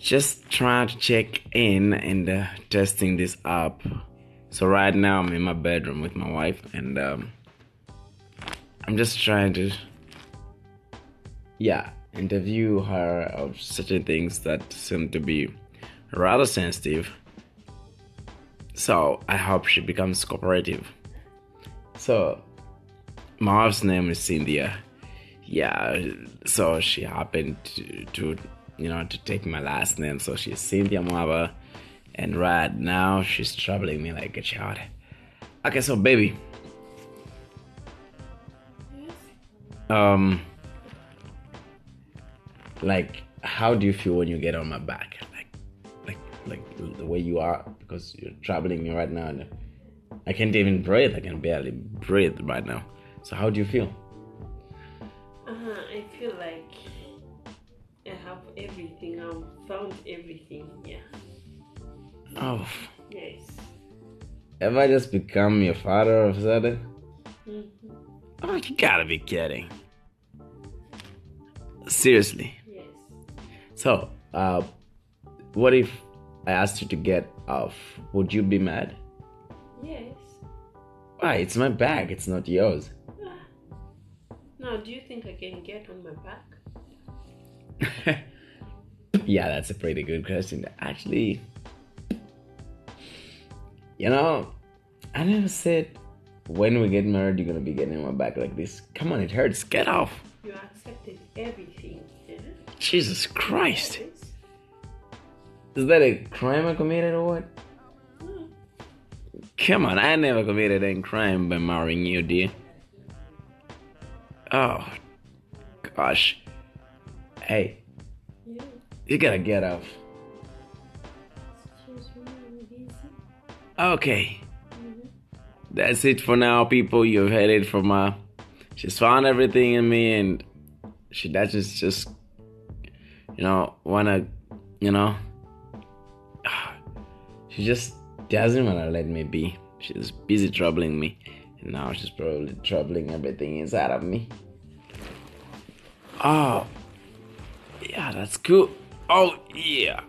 just trying to check in and uh, testing this up. So right now I'm in my bedroom with my wife, and um, I'm just trying to, yeah, interview her of certain things that seem to be rather sensitive. So I hope she becomes cooperative. So my wife's name is Cynthia. Yeah, so she happened to, to you know, to take my last name. So she's Cynthia Mwaba. And right now she's troubling me like a child. Okay, so baby. Um like how do you feel when you get on my back? Like like like the way you are because you're troubling me right now and I can't even breathe. I can barely breathe right now. So how do you feel? Uh, huh. I feel like I have everything. I've found everything. Yeah. Oh, Yes. have I just become your father all of a sudden? Mhm. Oh, you gotta be kidding. Seriously. Yes. So, uh, what if I asked you to get off? Would you be mad? Yes. Why? It's my bag. It's not yours. Now, do you think I can get on my back? yeah, that's a pretty good question. Actually, you know, I never said when we get married you're gonna be getting my back like this. Come on, it hurts. Get off. You accepted everything. Yeah? Jesus Christ. Is that a crime I committed or what? Hmm. Come on, I never committed any crime by marrying you, dear. Oh, gosh. Hey, Yeah. you gotta get off. Excuse Mm-hmm. that's it for now, people. You've heard it from her. She's found everything in me, and she doesn't just, you know, wanna, you know, she just doesn't wanna let me be. She's busy troubling me, and now she's probably troubling everything inside of me. Oh, yeah, that's cool. Oh, yeah.